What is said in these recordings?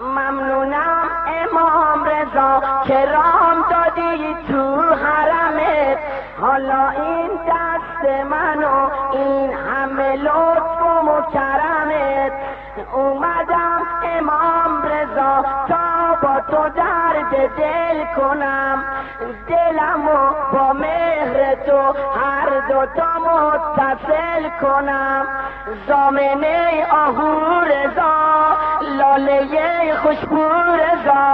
ممنونم امام رضا که رام دادی تو حرمت. حالا این دست منو این همه لطف و مکرمت. اومدم امام رضا تا با تو درد دل کنم. دلمو با مهر تو هر دوتا متصل کنم. زامنه آهو رضا لاله خوشبو رضا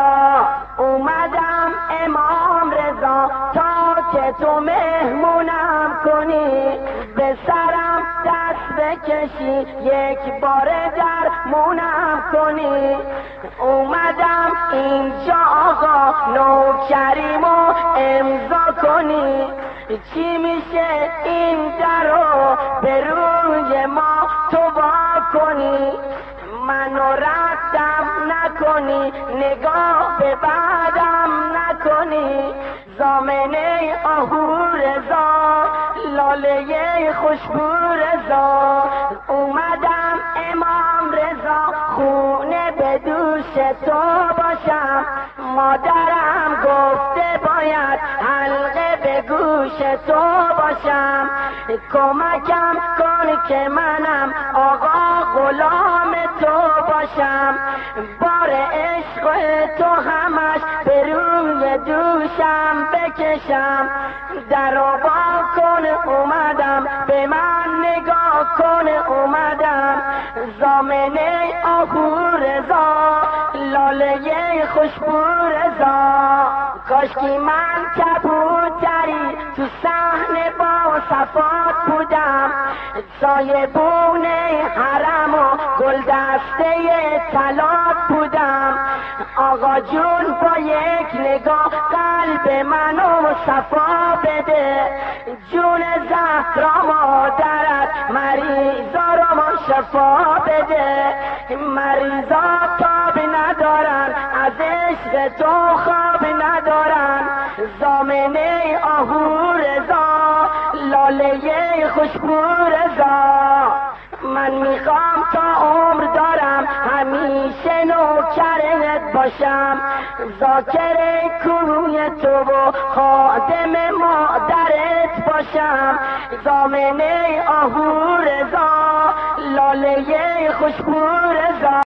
اومدم امام رضا. تا که تو مهمونم کنی به سرم دست بکشی. یک بار در مونم کنی. اومدم اینجا آقا نوکریمو امضا کنی. چی میشه این در رو نکنی نگاه به بعدم نکنی. زامنه آهو رضا لاله خوشبو رضا. اومدم امام رضا خونه به دوش تو باشم. مادرم گفته باید حلقه به گوش تو باشم. کمکم کن که منم آقا غلام باشم. بار عشق تو همش به روی دوشم بکشم. در با کن اومدم به من نگاه کن اومدم. زامنه آهو رضا لاله خوشبو رضا. کاشکی من کبوتری تو صحنه با صفات بودم. سایبون حرم و گل دسته طلات بودم. آقا جون با یک نگاه قلب منو صفا بده. جون زهرا مادرت مریضا رو ما شفا بده. مریضا تاب ندارن از عشق تو خواب ندارن. زامنه آهو خوشبو رضا من می‌خوام تا عمر دارم همیشه نوکرت باشم. ذاکر کوی تو و خادم مادرت باشم. زامنه آهو رضا لاله خوشبو رضا